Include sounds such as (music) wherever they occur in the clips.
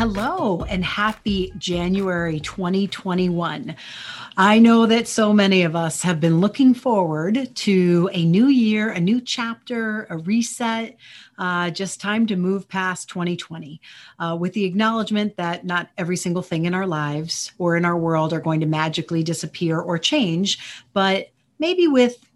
Hello and happy January 2021. I know that so many of us have been looking forward to a new year, a new chapter, a reset, uh, just time to move past 2020 uh, with the acknowledgement that not every single thing in our lives or in our world are going to magically disappear or change, but maybe with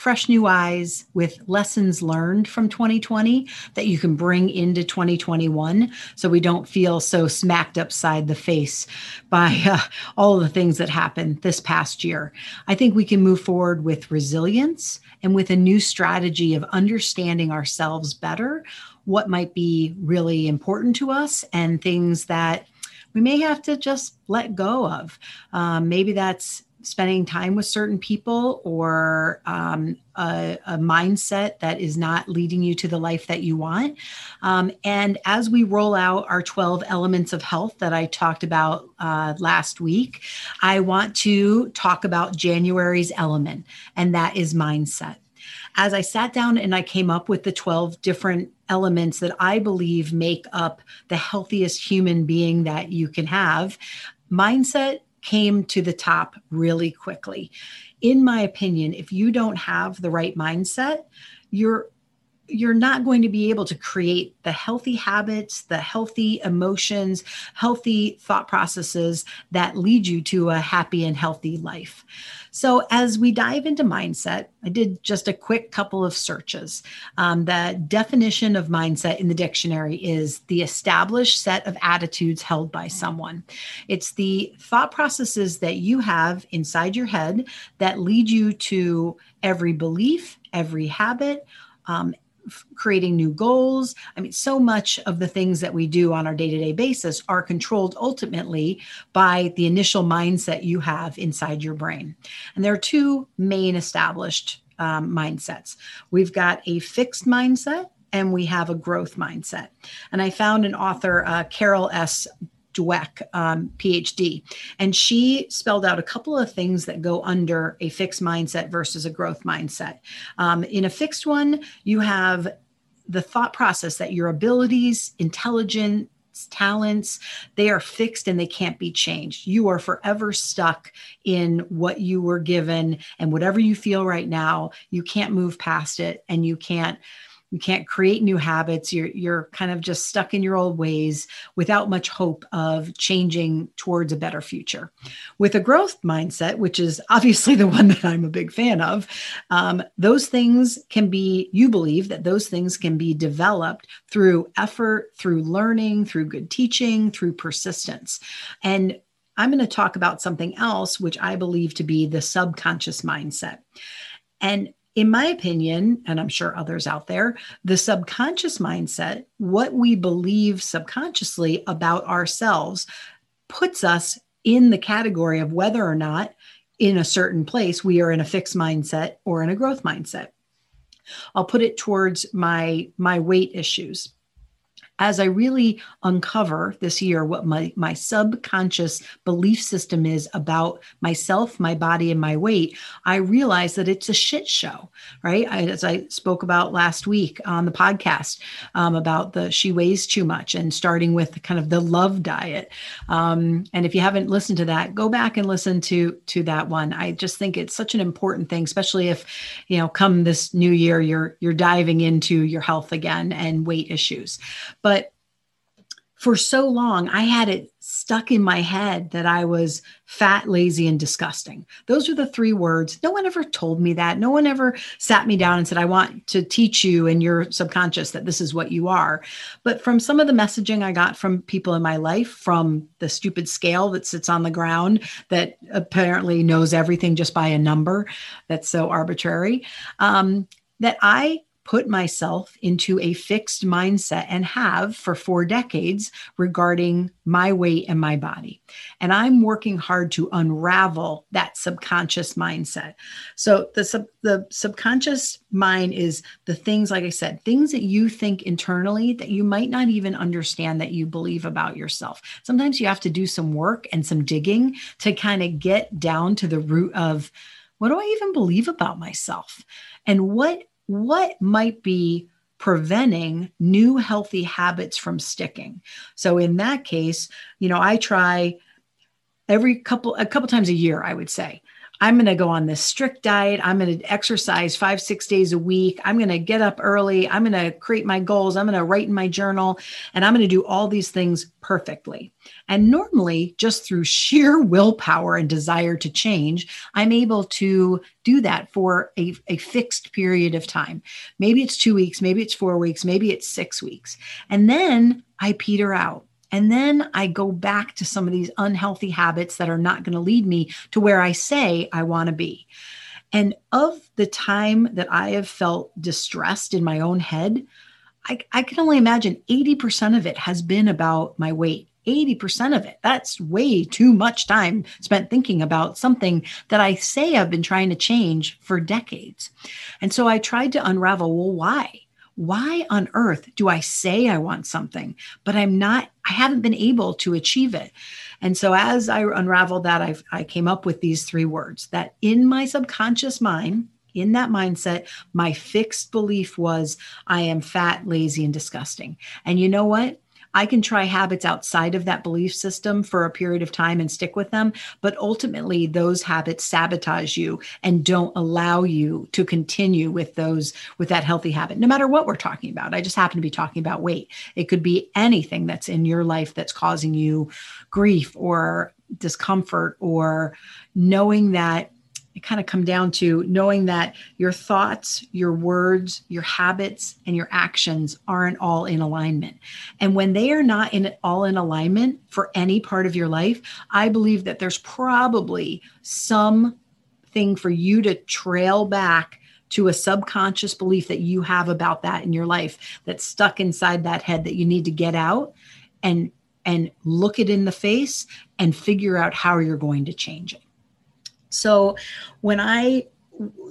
fresh new eyes with lessons learned from 2020 that you can bring into 2021 so we don't feel so smacked upside the face by uh, all the things that happened this past year. I think we can move forward with resilience and with a new strategy of understanding ourselves better, what might be really important to us, and things that we may have to just let go of. Um, maybe that's spending time with certain people or um, a, a, mindset that is not leading you to the life that you want. Um, and as we roll out our 12 elements of health that I talked about uh, last week, I want to talk about January's element, and that is mindset. As I sat down and I came up with the 12 different elements that I believe make up the healthiest human being that you can have, mindset came to the top really quickly. In my opinion, if you don't have the right mindset, you're you're not going to be able to create the healthy habits, the healthy emotions, healthy thought processes that lead you to a happy and healthy life. So, as we dive into mindset, I did just a quick couple of searches. Um, the definition of mindset in the dictionary is the established set of attitudes held by someone. It's the thought processes that you have inside your head that lead you to every belief, every habit, um, creating new goals. I mean, so much of the things that we do on our day to day basis are controlled ultimately by the initial mindset you have inside your brain. And there are two main established um, mindsets we've got a fixed mindset and we have a growth mindset. And I found an author, uh, Carol S. Dweck, um, PhD, and she spelled out a couple of things that go under a fixed mindset versus a growth mindset. Um, in a fixed one, you have the thought process that your abilities, intelligence, talents, they are fixed and they can't be changed. You are forever stuck in what you were given, and whatever you feel right now, you can't move past it and you can't you can't create new habits. You're you're kind of just stuck in your old ways without much hope of changing towards a better future. With a growth mindset which is obviously (laughs) the one that i'm a big fan of um, those things can be you believe that those things can be developed through effort through learning through good teaching through persistence. And i'm going to talk about something else which i believe to be the subconscious mindset. And in my opinion, and I'm sure others out there, the subconscious mindset, what we believe subconsciously about ourselves, puts us in the category of whether or not in a certain place we are in a fixed mindset or in a growth mindset. I'll put it towards my my weight issues as I really uncover this year what my, my subconscious belief system is about myself, my body, and my weight, I realize that it's a shit show, right? I, as I spoke about last week on the podcast um, about the she weighs too much and starting with kind of the love diet. Um, and if you haven't listened to that, go back and listen to to that one. I just think it's such an important thing, especially if you know come this new year you're you're diving into your health again and weight issues. But for so long, I had it stuck in my head that I was fat, lazy, and disgusting. Those are the three words. No one ever told me that. No one ever sat me down and said, I want to teach you in your subconscious that this is what you are. But from some of the messaging I got from people in my life, from the stupid scale that sits on the ground that apparently knows everything just by a number that's so arbitrary, um, that I put myself into a fixed mindset and have for four decades regarding my weight and my body. And I'm working hard to unravel that subconscious mindset. So the sub, the subconscious mind is the things like I said, things that you think internally that you might not even understand that you believe about yourself. Sometimes you have to do some work and some digging to kind of get down to the root of what do I even believe about myself? And what what might be preventing new healthy habits from sticking. So in that case, you know, I try every couple a couple times a year, I would say. I'm going to go on this strict diet. I'm going to exercise five, six days a week. I'm going to get up early. I'm going to create my goals. I'm going to write in my journal and I'm going to do all these things perfectly. And normally, just through (laughs) sheer willpower and desire to change, I'm able to do that for a, a fixed period of time. Maybe it's two weeks, maybe it's four weeks, maybe it's six weeks. And then I peter out. And then I go back to some of these unhealthy habits that are not going to lead me to where I say I want to be. And of the time that I have felt distressed in my own head, I, I can only imagine 80% of it has been about my weight. 80% of it. That's way too much time spent thinking about something that I say I've been trying to change for decades. And so I tried to unravel well, why? Why on earth do I say I want something, but I'm not, I haven't been able to achieve it? And so as I unraveled that, I've, I came up with these three words that in my subconscious mind, in that mindset, my fixed belief was I am fat, lazy, and disgusting. And you know what? I can try habits outside of that belief system for a period of time and stick with them. But ultimately, those habits sabotage you and don't allow you to continue with those, with that healthy habit, no matter what we're talking about. I just happen to be talking about weight. It could be anything that's in your life that's causing you grief or discomfort or knowing that it kind of come down to knowing that your thoughts, your words, your habits, and your actions aren't all in alignment. And when they are not in all in alignment for any part of your life, I believe that there's probably some thing for you to trail back to a subconscious belief that you have about that in your life that's stuck inside that head that you need to get out and and look it in the face and figure out how you're going to change it. So when I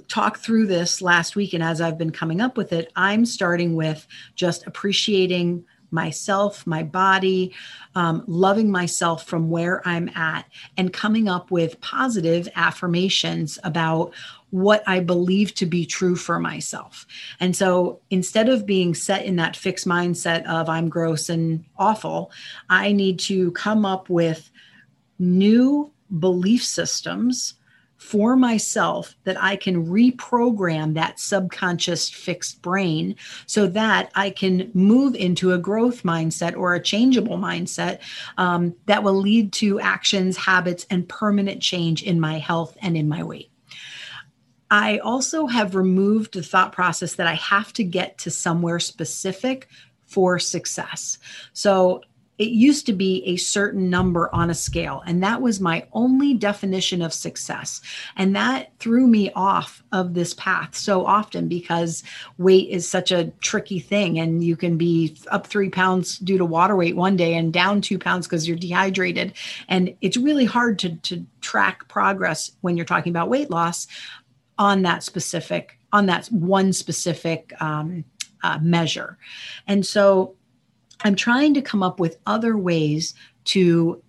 talk through this last week and as I've been coming up with it, I'm starting with just appreciating myself, my body, um, loving myself from where I'm at, and coming up with positive affirmations about what I believe to be true for myself. And so instead of being set in that fixed mindset of I'm gross and awful, I need to come up with new belief systems for myself that I can reprogram that subconscious fixed brain so that I can move into a growth mindset or a changeable mindset um, that will lead to actions, habits, and permanent change in my health and in my weight. I also have removed the thought process that I have to get to somewhere specific for success. So it used to be a certain number on a scale, and that was my only definition of success. And that threw me off of this path so often because weight is such a tricky thing. And you can be up three pounds due to water weight one day and down two pounds because you're dehydrated. And it's really hard to, to track progress when you're talking about weight loss on that specific, on that one specific um, uh, measure. And so I'm trying to come up with other ways to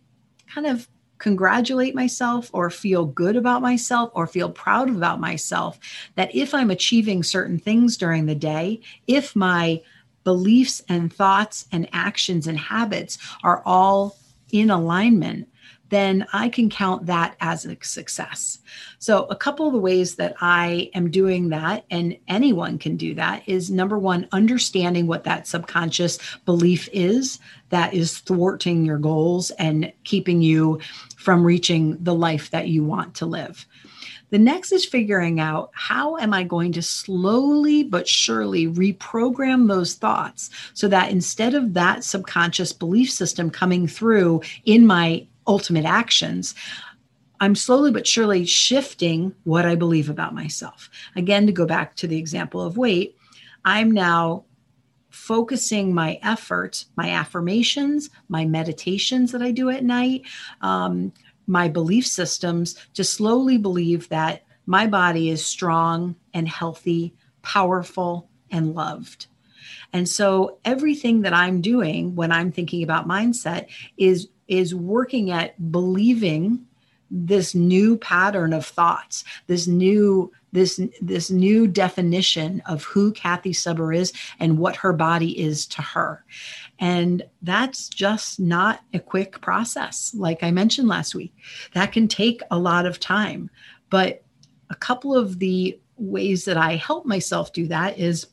kind of congratulate myself or feel good about myself or feel proud about myself that if I'm achieving certain things during the day, if my beliefs and thoughts and actions and habits are all in alignment, then I can count that as a success. So, a couple of the ways that I am doing that, and anyone can do that, is number one, understanding what that subconscious belief is that is thwarting your goals and keeping you from reaching the life that you want to live. The next is figuring out how am I going to slowly but surely reprogram those thoughts so that instead of that subconscious belief system coming through in my ultimate actions, I'm slowly but surely shifting what I believe about myself. Again, to go back to the example of weight, I'm now focusing my efforts, my affirmations, my meditations that I do at night, um, my belief systems to slowly believe that my body is strong and healthy, powerful, and loved. And so everything that I'm doing when I'm thinking about mindset is is working at believing this new pattern of thoughts, this new this this new definition of who Kathy Suber is and what her body is to her. And that's just not a quick process. Like I mentioned last week, that can take a lot of time. But a couple of the ways that I help myself do that is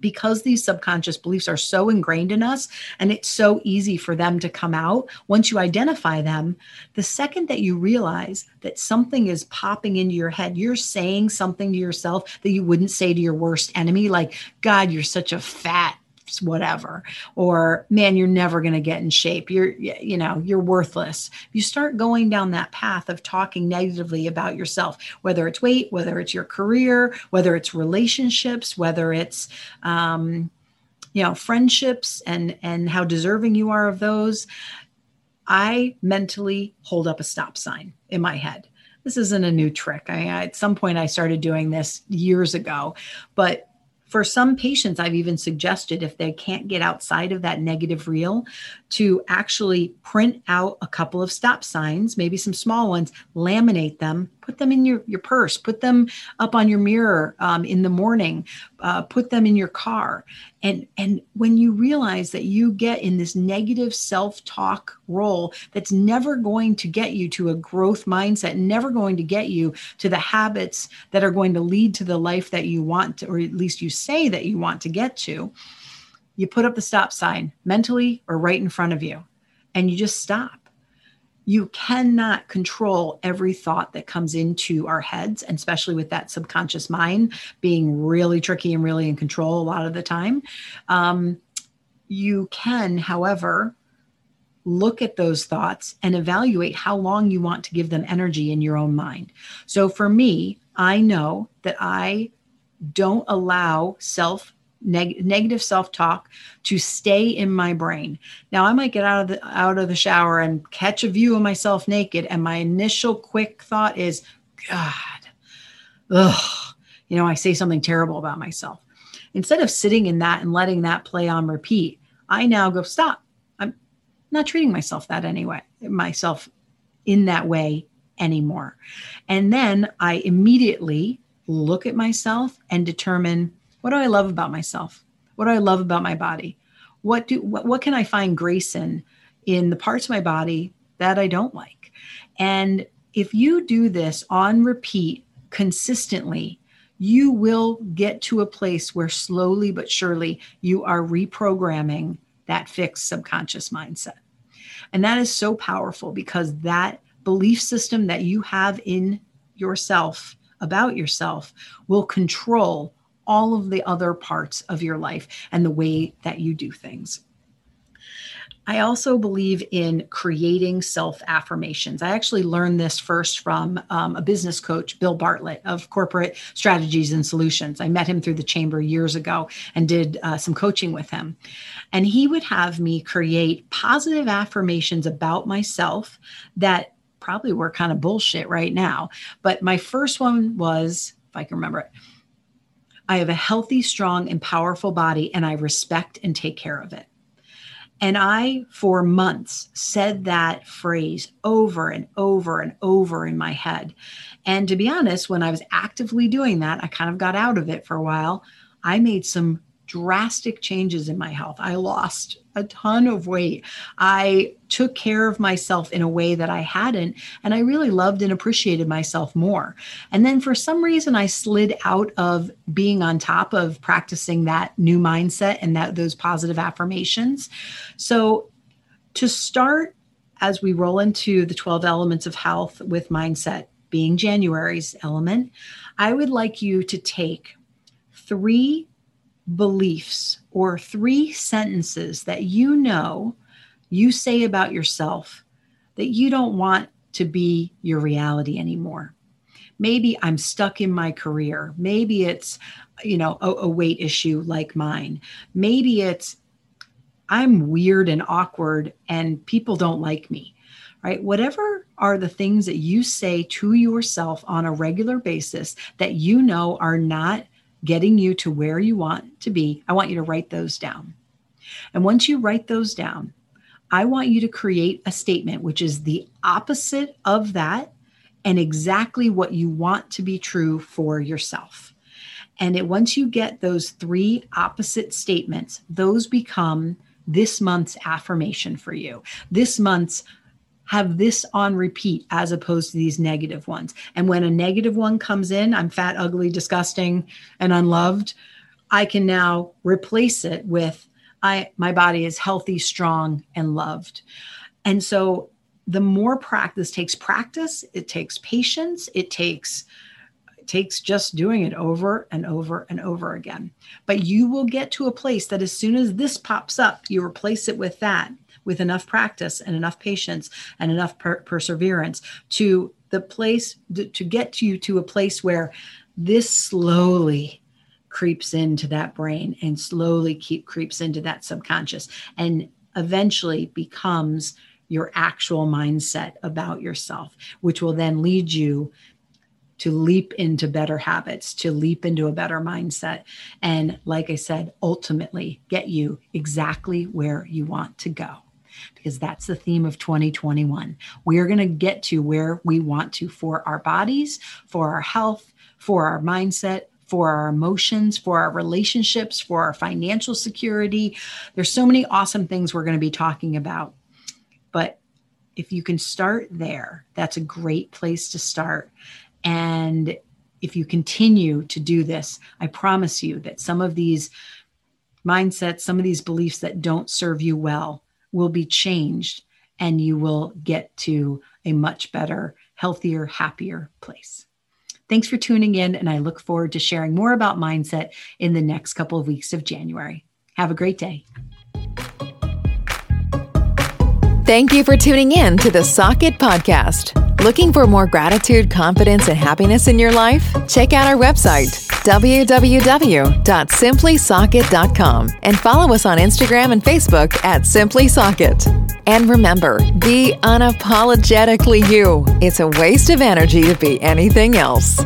because these subconscious beliefs are so ingrained in us and it's so easy for them to come out once you identify them the second that you realize that something is popping into your head you're saying something to yourself that you wouldn't say to your worst enemy like god you're such a fat whatever. Or man you're never going to get in shape. You're you know you're worthless. You start going down that path of talking negatively about yourself whether it's weight whether it's your career whether it's relationships whether it's um, you know friendships and and how deserving you are of those. I mentally hold up a stop sign in my head. This isn't a new trick. I, at some point i started doing this years ago. But for some patients, I've even suggested if they can't get outside of that negative reel to actually print out a couple of stop signs, maybe some small ones, laminate them, put them in your, your purse, put them up on your mirror um, in the morning, uh, put them in your car. And, and when you realize that you get in this negative self talk role that's never going to get you to a growth mindset, never going to get you to the habits that are going to lead to the life that you want to, or at least you say that you want to get to, you put up the stop sign mentally or right in front of you and you just stop you cannot control every thought that comes into our heads, and especially with that subconscious mind being really tricky and really in control a lot of the time. Um, you can, however, look at those thoughts and evaluate how long you want to give them energy in your own mind. So for me, I know that I don't allow self neg- negative self-talk to stay in my brain. Now I might get out of the out of the shower and catch a view of myself naked and my initial quick thought is god. Ugh. You know, I say something terrible about myself. Instead of sitting in that and letting that play on repeat, I now go stop. I'm not treating myself that anyway. Myself in that way anymore. And then I immediately look at myself and determine what do I love about myself? What do I love about my body? What do what, what can I find grace in in the parts of my body that I don't like? And if you do this on repeat consistently, you will get to a place where slowly but surely you are reprogramming that fixed subconscious mindset. And that is so powerful because that belief system that you have in yourself about yourself will control all of the other parts of your life and the way that you do things. I also believe in creating self affirmations. I actually learned this first from um, a business coach, Bill Bartlett of Corporate Strategies and Solutions. I met him through the chamber years ago and did uh, some coaching with him. And he would have me create positive affirmations about myself that probably were kind of bullshit right now. But my first one was, if I can remember it, I have a healthy, strong, and powerful body, and I respect and take care of it. And I, for months, said that phrase over and over and over in my head. And to be honest, when I was actively doing that, I kind of got out of it for a while. I made some drastic changes in my health. I lost a ton of weight. I took care of myself in a way that I hadn't, and I really loved and appreciated myself more. And then for some reason, I slid out of being on top of practicing that new mindset and that those positive affirmations. So to start as we roll into the 12 elements of health with mindset being January's element, I would like you to take three beliefs or three sentences that you know you say about yourself that you don't want to be your reality anymore. Maybe I'm stuck in my career. Maybe it's, you know, a, a weight issue like mine. Maybe it's I'm weird and awkward and people don't like me right? Whatever are the things that you say to yourself on a regular basis that you know are not getting you to where you want to be, I want you to write those down. And once you write those down, I want you to create a statement which is the opposite of that and exactly what you want to be true for yourself. And it, once you get those three opposite statements, those become this month's affirmation for you. This month's have this on repeat as opposed to these negative ones. And when a negative one comes in, I'm fat, ugly, disgusting, and unloved, I can now replace it with I my body is healthy, strong, and loved. And so the more practice takes practice, it takes patience, it takes takes just doing it over and over and over again. But you will get to a place that as soon as this pops up, you replace it with that with enough practice and enough patience and enough per- perseverance to the place to get you to a place where this slowly creeps into that brain and slowly keep creeps into that subconscious and eventually becomes your actual mindset about yourself which will then lead you to leap into better habits, to leap into a better mindset. And like I said, ultimately get you exactly where you want to go because that's the theme of 2021. We are going to get to where we want to for our bodies, for our health, for our mindset, for our emotions, for our relationships, for our financial security. There's so many awesome things we're going to be talking about. But if you can start there, that's a great place to start. And if you continue to do this, I promise you that some of these mindsets, some of these beliefs that don't serve you well will be changed and you will get to a much better, healthier, happier place. Thanks for tuning in, and I look forward to sharing more about mindset in the next couple of weeks of January. Have a great day. Thank you for tuning in to the Socket Podcast. Looking for more gratitude, confidence, and happiness in your life? Check out our website, www.simplysocket.com, and follow us on Instagram and Facebook at Simply Socket. And remember, be unapologetically you. It's a waste of energy to be anything else.